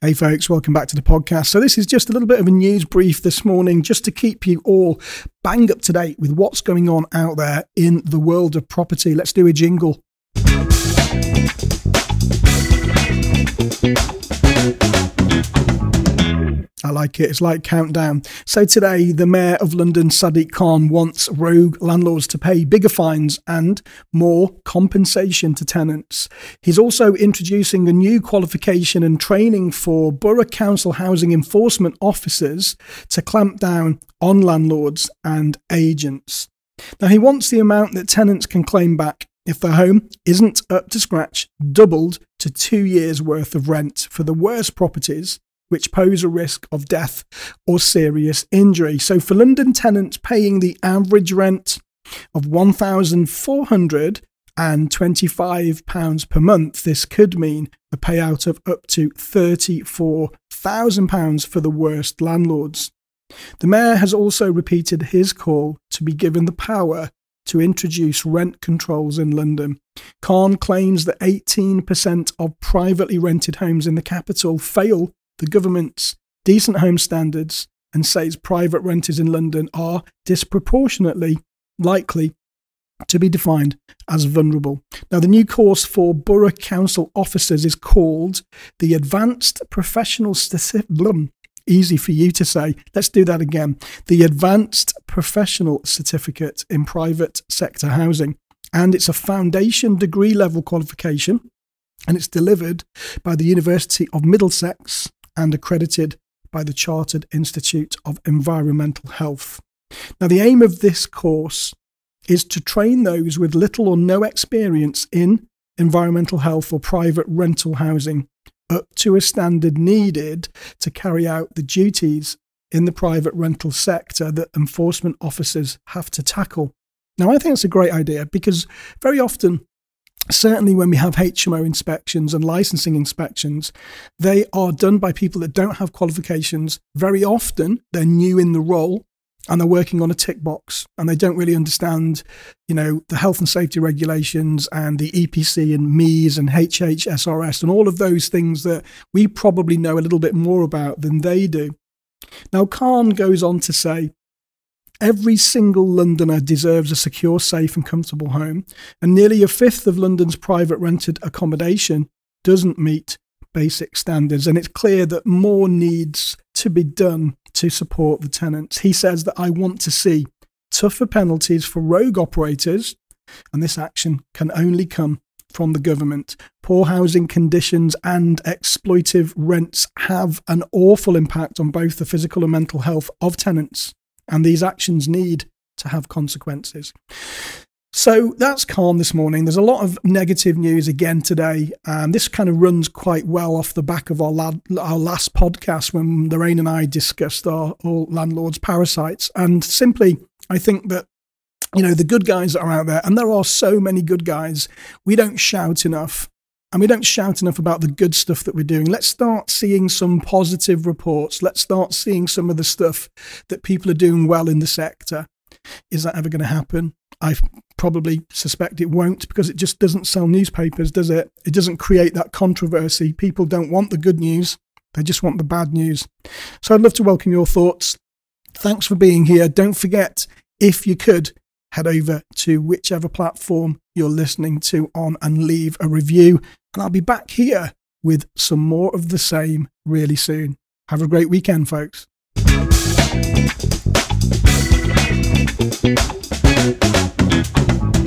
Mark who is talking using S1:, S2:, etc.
S1: Hey, folks, welcome back to the podcast. So, this is just a little bit of a news brief this morning, just to keep you all bang up to date with what's going on out there in the world of property. Let's do a jingle. Like it. It's like countdown. So today, the Mayor of London, Sadiq Khan, wants rogue landlords to pay bigger fines and more compensation to tenants. He's also introducing a new qualification and training for Borough Council housing enforcement officers to clamp down on landlords and agents. Now, he wants the amount that tenants can claim back if their home isn't up to scratch doubled to two years' worth of rent for the worst properties which pose a risk of death or serious injury. So, for London tenants paying the average rent of £1,425 per month, this could mean a payout of up to £34,000 for the worst landlords. The Mayor has also repeated his call to be given the power to introduce rent controls in London. Khan claims that 18% of privately rented homes in the capital fail the government's decent home standards and says private renters in London are disproportionately likely to be defined as vulnerable. Now, the new course for Borough Council officers is called the Advanced Professional Certificate. Easy for you to say. Let's do that again. The Advanced Professional Certificate in Private Sector Housing. And it's a foundation degree level qualification and it's delivered by the University of Middlesex and accredited by the Chartered Institute of Environmental Health. Now, the aim of this course is to train those with little or no experience in environmental health or private rental housing up to a standard needed to carry out the duties in the private rental sector that enforcement officers have to tackle. Now, I think it's a great idea because very often certainly when we have HMO inspections and licensing inspections, they are done by people that don't have qualifications. Very often, they're new in the role and they're working on a tick box and they don't really understand, you know, the health and safety regulations and the EPC and MEES and HHSRS and all of those things that we probably know a little bit more about than they do. Now, Khan goes on to say Every single Londoner deserves a secure, safe, and comfortable home, and nearly a fifth of London's private rented accommodation doesn't meet basic standards. And it's clear that more needs to be done to support the tenants. He says that I want to see tougher penalties for rogue operators, and this action can only come from the government. Poor housing conditions and exploitive rents have an awful impact on both the physical and mental health of tenants and these actions need to have consequences. So that's Khan this morning. There's a lot of negative news again today. And this kind of runs quite well off the back of our, our last podcast when Lorraine and I discussed our all landlords' parasites. And simply, I think that, you know, the good guys that are out there, and there are so many good guys, we don't shout enough and we don't shout enough about the good stuff that we're doing. Let's start seeing some positive reports. Let's start seeing some of the stuff that people are doing well in the sector. Is that ever going to happen? I probably suspect it won't because it just doesn't sell newspapers, does it? It doesn't create that controversy. People don't want the good news, they just want the bad news. So I'd love to welcome your thoughts. Thanks for being here. Don't forget, if you could, head over to whichever platform you're listening to on and leave a review. And I'll be back here with some more of the same really soon. Have a great weekend, folks. Thank you.